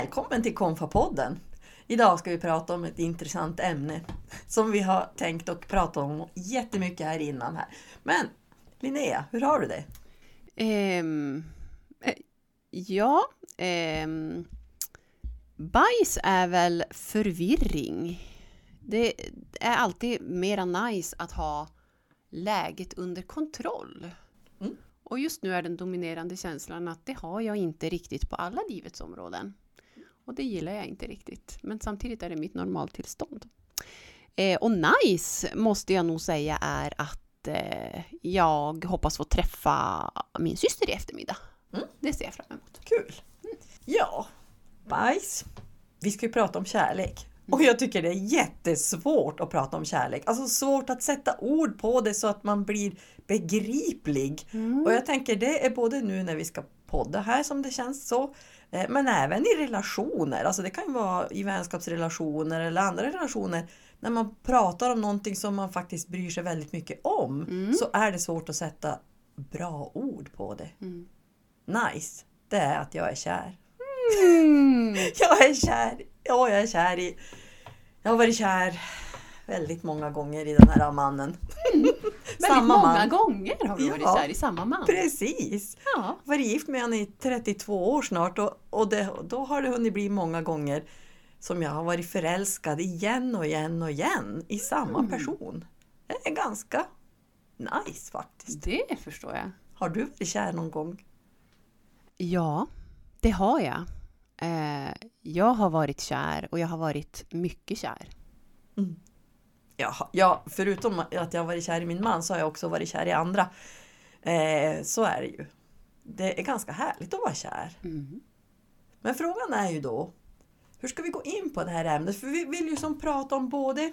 Välkommen till Konfapodden! Idag ska vi prata om ett intressant ämne som vi har tänkt och prata om jättemycket här innan. Här. Men Linnea, hur har du det? Eh, ja, ehm, bajs är väl förvirring. Det är alltid mera nice att ha läget under kontroll. Mm. Och just nu är den dominerande känslan att det har jag inte riktigt på alla livets områden. Och det gillar jag inte riktigt. Men samtidigt är det mitt normaltillstånd. Eh, och nice måste jag nog säga är att eh, jag hoppas få träffa min syster i eftermiddag. Mm. Det ser jag fram emot. Kul! Ja, bajs. Vi ska ju prata om kärlek. Och jag tycker det är jättesvårt att prata om kärlek. Alltså svårt att sätta ord på det så att man blir begriplig. Och jag tänker det är både nu när vi ska podda här som det känns så. Eh, Men även i relationer. Alltså det kan ju vara i vänskapsrelationer eller andra relationer. När man pratar om någonting som man faktiskt bryr sig väldigt mycket om. Så är det svårt att sätta bra ord på det. Mm. Nice, det är att jag är kär. Mm. Jag är kär. Ja, jag är kär i... Jag har varit kär väldigt många gånger i den här mannen. Väldigt många gånger har vi varit Ja. kär i samma man. Precis! Ja. Jag varit gift med honom i 32 år snart och, och det, då har det hunnit bli många gånger som jag har varit förälskad igen och igen och igen i samma Mm. person. Det är ganska nice faktiskt. Det förstår jag. Har du varit kär någon gång? Ja, det har jag. Eh, jag har varit kär och jag har varit mycket kär. Ja, ja, förutom att jag varit kär i min man så har jag också varit kär i andra. Eh, så är det ju. Det är ganska härligt att vara kär. Mm. Men frågan är ju då, hur ska vi gå in på det här ämnet? För vi vill ju som prata om både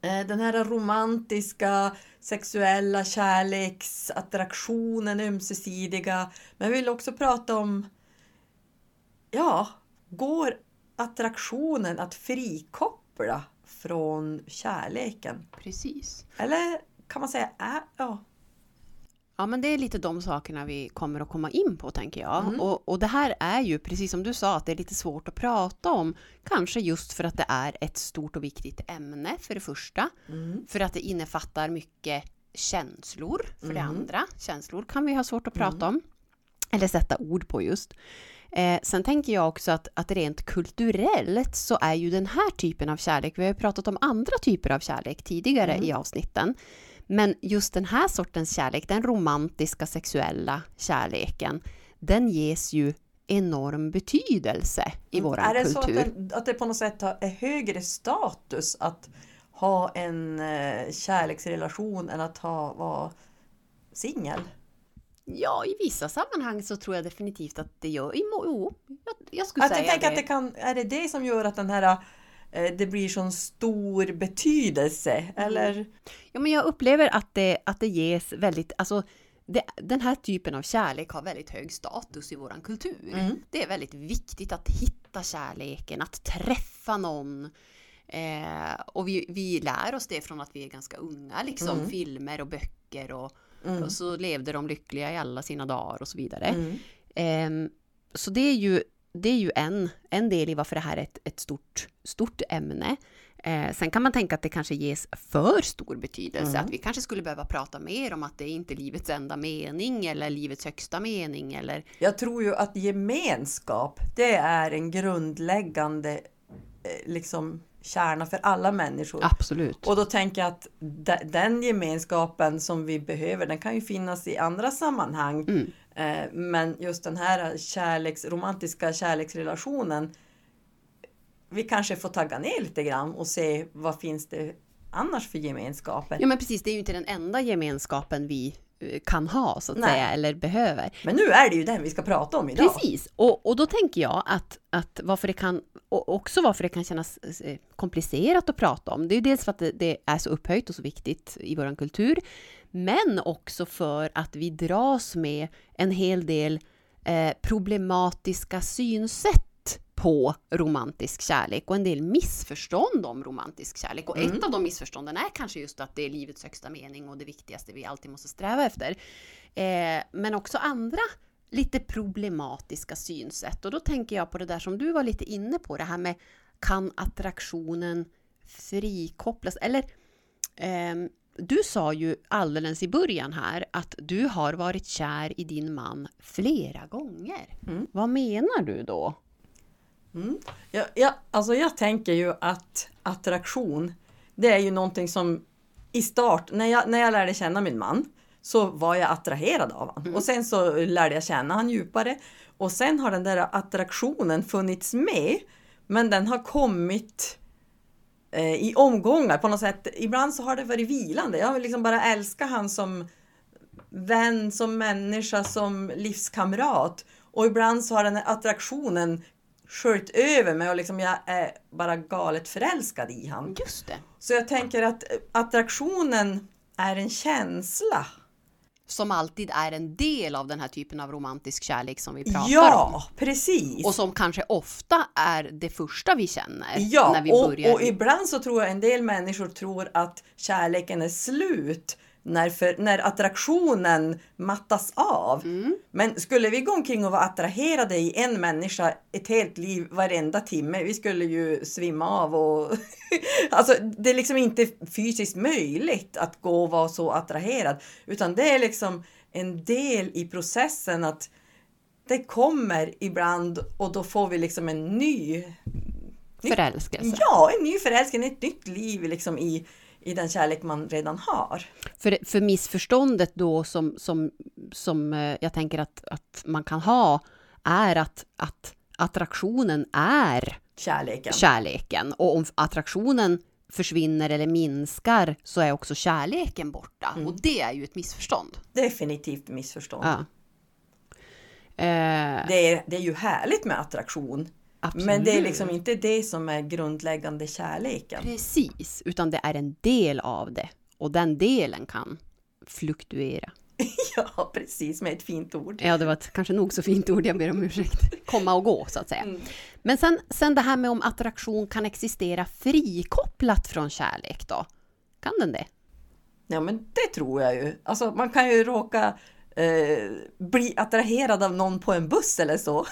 eh, den här romantiska, sexuella kärleksattraktionen, ömsesidiga. Men vi vill också prata om, ja, går attraktionen att frikoppla från kärleken? Precis. Eller kan man säga, äh, ja, Ja, men det är lite de sakerna vi kommer att komma in på, tänker jag. Mm. Och, och det här är ju, precis som du sa, att det är lite svårt att prata om. Kanske just för att det är ett stort och viktigt ämne, för det första. mm, För att det innefattar mycket känslor, för det Mm. andra. Känslor kan vi ha svårt att prata om. Eller sätta ord på just. Eh, sen tänker jag också att, att rent kulturellt så är ju den här typen av kärlek, vi har ju pratat om andra typer av kärlek tidigare Mm. i avsnitten, men just den här sortens kärlek, den romantiska sexuella kärleken, den ges ju enorm betydelse i våran Mm. Är det kultur. så att det, att det på något sätt har- är högre status att ha en eh, kärleksrelation än att ha, vara singel? Ja, i vissa sammanhang så tror jag definitivt att det gör. Jo, jag, jag skulle Att jag säga tänker det. att det kan, är det det som gör att den här eh, det blir sån stor betydelse? Mm. Eller? Ja, men jag upplever att det, att det ges väldigt, alltså det, den här typen av kärlek har väldigt hög status i våran kultur. Mm. Det är väldigt viktigt att hitta kärleken, att träffa någon. Eh, och vi, vi lär oss det från att vi är ganska unga, liksom Mm. filmer och böcker och, Mm. och så levde de lyckliga i alla sina dagar och så vidare. Mm. Ehm, så det är ju, det är ju en, en del i varför det här är ett, ett stort, stort ämne. Eh, sen kan man tänka att det kanske ges för stor betydelse, Mm. att vi kanske skulle behöva prata mer om att det är inte livets enda mening eller livets högsta mening eller Jag tror ju att gemenskap, det är en grundläggande eh, liksom, kärna för alla människor. absolut. Och då tänker jag att de- den gemenskapen som vi behöver, den kan ju finnas i andra sammanhang. Mm. Eh, Men just den här kärleks, romantiska kärleksrelationen, vi kanske får tagga ner lite grann och se vad finns det annars för gemenskaper. Ja men precis, det är ju inte den enda gemenskapen vi kan ha så att Nej. säga, eller behöver. Men nu är det ju den vi ska prata om idag. Precis, och, och då tänker jag att, att varför det kan, och också varför det kan kännas eh, komplicerat att prata om, det är ju dels för att det, det är så upphöjt och så viktigt i vår kultur, men också för att vi dras med en hel del eh, problematiska synsätt på romantisk kärlek och en del missförstånd om romantisk kärlek. Och ett av de missförstånden är kanske just att det är livets högsta mening och det viktigaste vi alltid måste sträva efter. Eh, men också andra lite problematiska synsätt. Och då tänker jag på det där som du var lite inne på, det här med kan attraktionen frikopplas? Eller ehm, du sa ju alldeles i början här att du har varit kär i din man flera gånger. Mm. Vad menar du då? Ja, ja, alltså jag tänker ju att attraktion, det är ju någonting som i start, när jag, när jag lärde känna min man, så var jag attraherad av honom. Och sen så lärde jag känna honom djupare. Och sen har den där attraktionen funnits med, men den har kommit eh, i omgångar på något sätt. Ibland så har det varit vilande. Jag vill liksom bara älska han som vän, som människa, som livskamrat. Och ibland så har den här attraktionen sköljt över mig och liksom jag är bara galet förälskad i han. Just det. Så jag tänker att attraktionen är en känsla. Som alltid är en del av den här typen av romantisk kärlek som vi pratar om. Ja, precis. Och som kanske ofta är det första vi känner Ja, när vi och, börjar. och ibland så tror jag en del människor tror att kärleken är slut när, för, när attraktionen mattas av. Mm. Men skulle vi gå omkring och vara attraherade i en människa ett helt liv varenda timme, vi skulle ju svimma av och alltså det är liksom inte fysiskt möjligt att gå och vara så attraherad, utan det är liksom en del i processen att det kommer ibland och då får vi liksom en ny Förälskelse. Ja, en ny förälskelse, ett nytt liv liksom i, i den kärlek man redan har. För, för missförståndet då som, som, som eh, jag tänker att, att man kan ha är att, att attraktionen är Kärleken. kärleken. Och om attraktionen försvinner eller minskar så är också kärleken borta. Mm. Och det är ju ett missförstånd. Definitivt missförstånd. Ja. Eh, Det, är, det är ju härligt med attraktion. Absolut. Men det är liksom inte det som är grundläggande kärleken. Precis, utan det är en del av det. Och den delen kan fluktuera. Ja, precis med ett fint ord. Ja, det var ett kanske nog så fint ord, jag ber om ursäkt. Komma och gå, så att säga. Mm. Men sen, sen det här med om attraktion kan existera frikopplat från kärlek då? Kan den det? Ja, men det tror jag ju. Alltså, man kan ju råka eh, bli attraherad av någon på en buss eller så.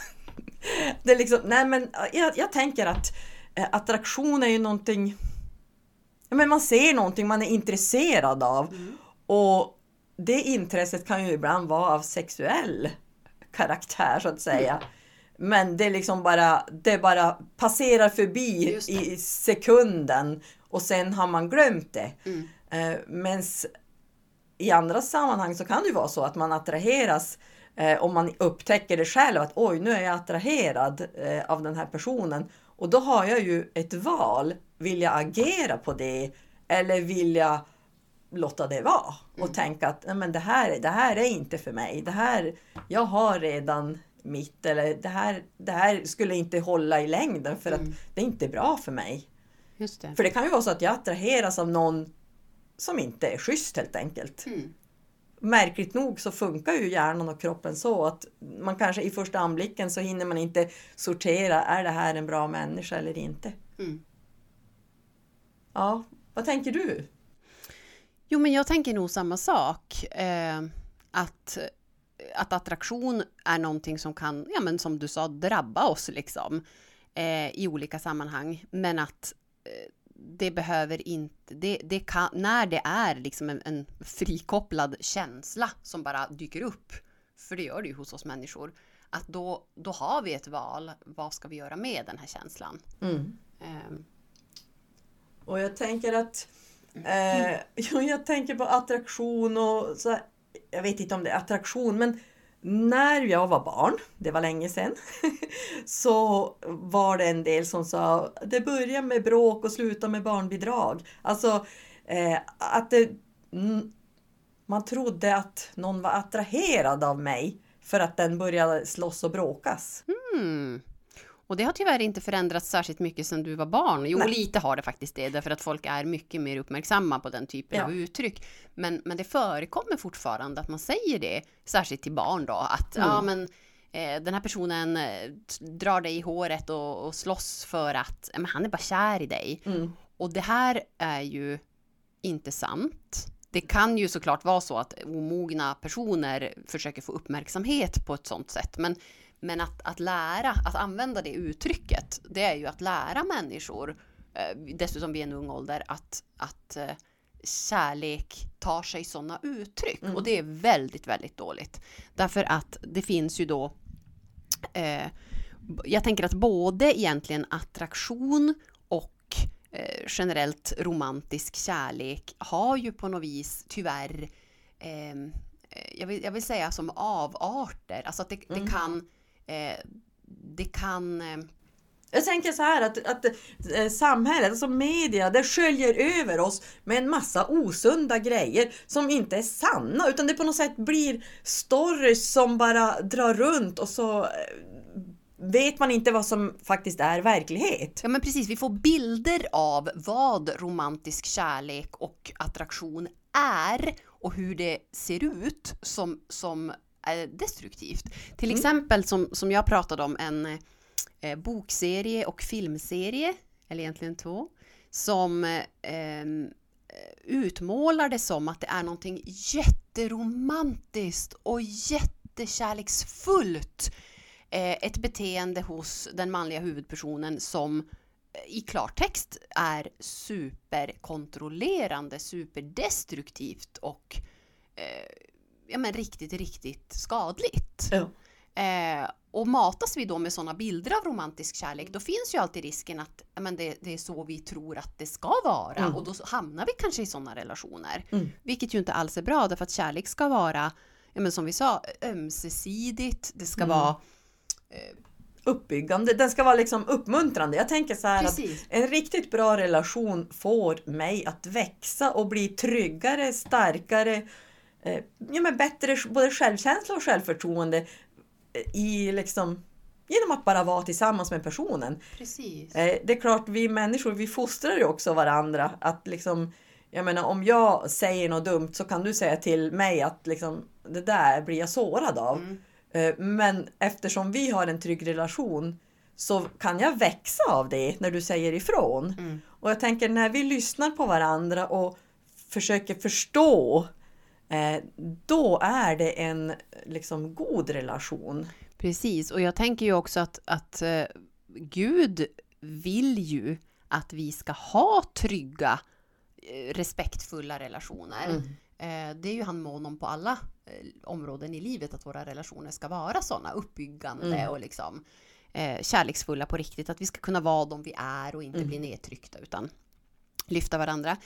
Det är liksom, nej men jag, jag tänker att eh, attraktion är ju någonting men man ser någonting man är intresserad av. Och det intresset kan ju ibland vara av sexuell karaktär så att säga. Men det är liksom bara, det bara passerar förbi i sekunden och sen har man glömt det. Mm. Eh, Men i andra sammanhang så kan det ju vara så att man attraheras eh, om man upptäcker det själv att oj, nu är jag attraherad eh, av den här personen. Och då har jag ju ett val. Vill jag agera på det eller vill jag låta det vara och tänka att Nej, men det, här, det här är inte för mig. Det här, jag har redan mitt eller det här, det här skulle inte hålla i längden för att det är inte bra för mig. Det. För det kan ju vara så att jag attraheras av någon som inte är schysst helt enkelt. Mm. Märkligt nog så funkar ju hjärnan och kroppen så att man kanske i första anblicken så hinner man inte sortera, är det här en bra människa eller inte? Mm. Ja, vad tänker du? Jo, men jag tänker nog samma sak. Eh, att, att attraktion är någonting som kan, ja men som du sa, drabba oss liksom. Eh, I olika sammanhang. Men att eh, det behöver inte, det, det kan, när det är liksom en, en frikopplad känsla som bara dyker upp, för det gör det ju hos oss människor, att då, då har vi ett val. Vad ska vi göra med den här känslan? Mm. Eh, Och jag tänker att eh, jo, jag tänker på attraktion och så här, jag vet inte om det är attraktion men när jag var barn, det var länge sedan, så var det en del som sa det börjar med bråk och slutar med barnbidrag. Alltså eh, att det, man trodde att någon var attraherad av mig för att den började slåss och bråkas. Mm. Och det har tyvärr inte förändrats särskilt mycket sedan du var barn. Jo, Nej. lite har det faktiskt det, därför att folk är mycket mer uppmärksamma på den typen Ja. av uttryck. Men, men det förekommer fortfarande att man säger det, särskilt till barn då, att Mm. ja men eh, den här personen eh, drar dig i håret och, och slåss för att men han är bara kär i dig. Mm. Och det här är ju inte sant. det kan ju såklart vara så att omogna personer försöker få uppmärksamhet på ett sådant sätt. Men, men att, att lära, att använda det uttrycket, det är ju att lära människor, eh, dessutom vid en ung ålder, att, att eh, kärlek tar sig sådana uttryck. Mm. Och det är väldigt, väldigt dåligt. Därför att det finns ju då eh, jag tänker att både egentligen attraktion och eh, generellt romantisk kärlek har ju på något vis tyvärr ehm, eh, jag, vill, jag vill säga som avarter, alltså att det, Mm. det kan eh, det kan eh, Jag tänker så här att, att eh, samhället, alltså media, det sköljer över oss med en massa osunda grejer som inte är sanna utan det på något sätt blir stories som bara drar runt och så eh, vet man inte vad som faktiskt är verklighet. Ja men precis, vi får bilder av vad romantisk kärlek och attraktion är och hur det ser ut som, som destruktivt. Till exempel som, som jag pratade om en eh, bokserie och filmserie, eller egentligen två, som eh, utmålar det som att det är någonting jätteromantiskt och jättekärleksfullt eh, ett beteende hos den manliga huvudpersonen som eh, i klartext är superkontrollerande, superdestruktivt och eh, ja, men riktigt, riktigt skadligt. Ja. Eh, och matas vi då med sådana bilder av romantisk kärlek, då finns ju alltid risken att ja, men det, det är så vi tror att det ska vara Mm. och då hamnar vi kanske i sådana relationer. Mm. Vilket ju inte alls är bra, därför att kärlek ska vara, ja, men som vi sa, ömsesidigt, det ska Mm. vara Uppbyggande, den ska vara liksom uppmuntrande. Jag tänker så här att Precis. en riktigt bra relation får mig att växa och bli tryggare, starkare, eh, ja, men bättre både självkänsla och självförtroende eh, i liksom genom att bara vara tillsammans med personen. Precis. Eh, det är klart, vi människor vi fostrar ju också varandra. Att liksom, jag menar om jag säger något dumt så kan du säga till mig att liksom, det där blir jag sårad av. Mm. Eh, Men eftersom vi har en trygg relation så kan jag växa av det när du säger ifrån. Mm. Och jag tänker när vi lyssnar på varandra och försöker förstå eh, då är det en liksom god relation. Precis, och jag tänker ju också att, att eh, Gud vill ju att vi ska ha trygga, eh, respektfulla relationer. Mm. Eh, det är ju han mån om på alla eh, områden i livet, att våra relationer ska vara sådana, uppbyggande Mm. och liksom eh, kärleksfulla på riktigt. Att vi ska kunna vara de vi är och inte Mm. bli nedtryckta utan lyfta varandra.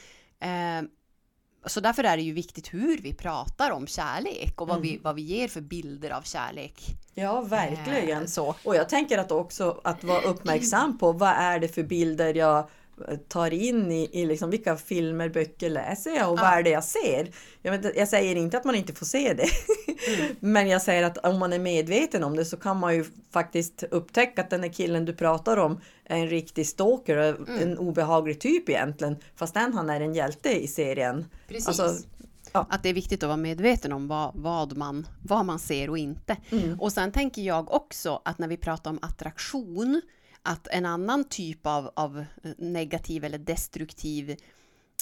Så därför är det ju viktigt hur vi pratar om kärlek och vad, vi, Mm. vad vi ger för bilder av kärlek. Ja, verkligen. Eh, så. Och jag tänker att också att vara uppmärksam på vad är det för bilder jag tar in i, i liksom vilka filmer, böcker läser jag och vad Ja. är det jag ser. Jag, vet, jag säger inte att man inte får se det. Mm. Men jag säger att om man är medveten om det så kan man ju faktiskt upptäcka att den här killen du pratar om är en riktig stalker, Mm. en obehaglig typ egentligen. Fastän han är en hjälte i serien. Precis. Alltså, ja. Att det är viktigt att vara medveten om vad, vad, man, vad man ser och inte. Mm. Och sen tänker jag också att när vi pratar om attraktion, att en annan typ av, av negativ eller destruktiv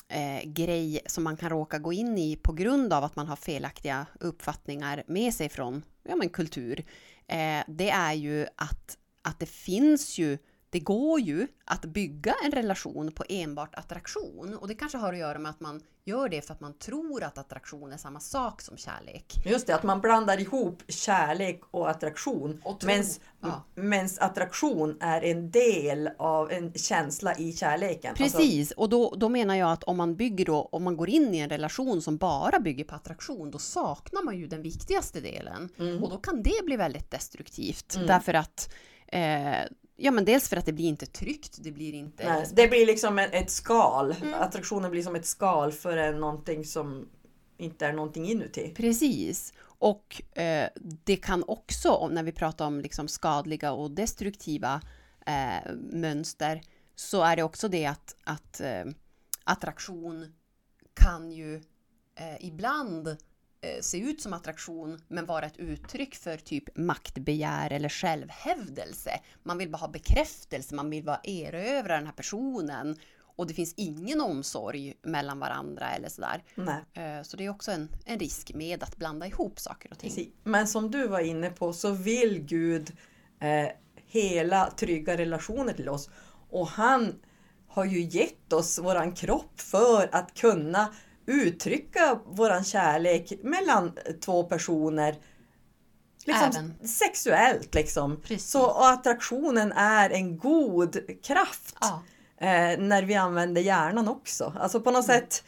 eh, grej som man kan råka gå in i på grund av att man har felaktiga uppfattningar med sig från ja, men kultur, eh, det är ju att, att det finns ju det går ju att bygga en relation på enbart attraktion. Och det kanske har att göra med att man gör det för att man tror att attraktion är samma sak som kärlek. Just det, att man blandar ihop kärlek och attraktion. Och. Mens, Ja. mens attraktion är en del av en känsla i kärleken. Alltså, Precis, och då, då menar jag att om man bygger då, om man går in i en relation som bara bygger på attraktion, då saknar man ju den viktigaste delen. Mm. Och då kan det bli väldigt destruktivt. Mm. Därför att, eh, ja men dels för att det blir inte tryggt, det blir inte... nej, det blir liksom ett, skal. Mm. Attraktionen blir som ett skal för någonting som inte är någonting inuti. Precis. Och eh, det kan också, när vi pratar om liksom skadliga och destruktiva eh, mönster, så är det också det att, att eh, attraktion kan ju eh, ibland se ut som attraktion men vara ett uttryck för typ maktbegär eller självhävdelse. Man vill bara ha bekräftelse, man vill bara erövra den här personen och det finns ingen omsorg mellan varandra eller sådär. Nej. Eh, Så det är också en, en risk med att blanda ihop saker och ting. Precis. Men som du var inne på så vill Gud eh, hela trygga relationer till oss. Och han har ju gett oss våran kropp för att kunna uttrycka våran kärlek mellan två personer. Liksom Även. sexuellt liksom. Precis. Så och attraktionen är en god kraft. Ja. Eh, när vi använder hjärnan också. Alltså på något Mm. sätt,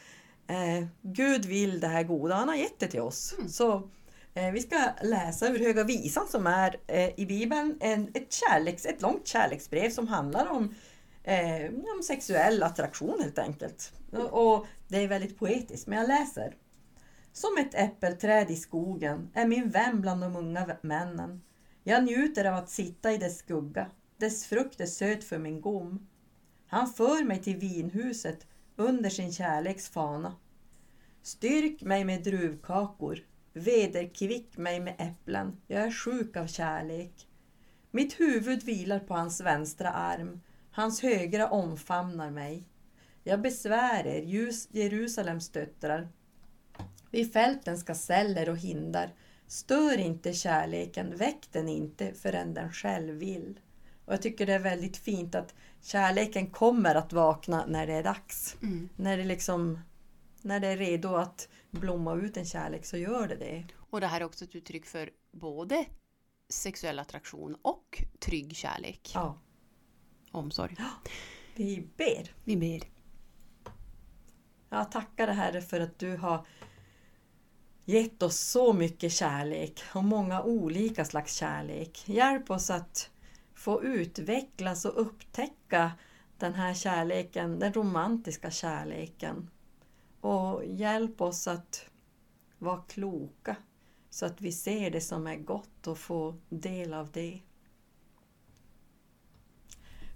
eh, Gud vill det här goda, han har gett det till oss. Mm. Så eh, vi ska läsa ur Höga Visan som är eh, i Bibeln en, ett, kärleks, ett långt kärleksbrev som handlar om, eh, sexuell attraktion helt enkelt. Och, det är väldigt poetiskt, men jag läser. Som ett äppelträd i skogen är min vän bland de unga männen. Jag njuter av att sitta i dess skugga. Dess frukt är söt för min gom. Han för mig till vinhuset under sin kärleks fana. Styrk mig med druvkakor, vederkvick mig med äpplen. Jag är sjuk av kärlek. Mitt huvud vilar på hans vänstra arm, hans högra omfamnar mig. Jag besvär er, Jerusalems döttrar. Vid fältens gaseller och hindar. Stör inte kärleken, väck den inte förrän den själv vill. Och jag tycker det är väldigt fint att kärleken kommer att vakna när det är dags. Mm. När det liksom när det är redo att blomma ut en kärlek så gör det det. Och det här är också ett uttryck för både sexuell attraktion och trygg kärlek. Ja, Omsorg. vi ber. Vi ber. Jag tackar dig Herre för att du har gett oss så mycket kärlek och många olika slags kärlek. Hjälp oss att få utvecklas och upptäcka den här kärleken, den romantiska kärleken. Och hjälp oss att vara kloka så att vi ser det som är gott och får del av det.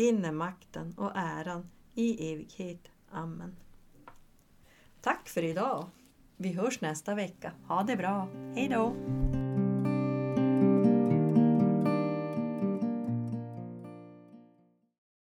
din är makten och äran i evighet. Amen. Tack för idag. Vi hörs nästa vecka. Ha det bra. Hej då!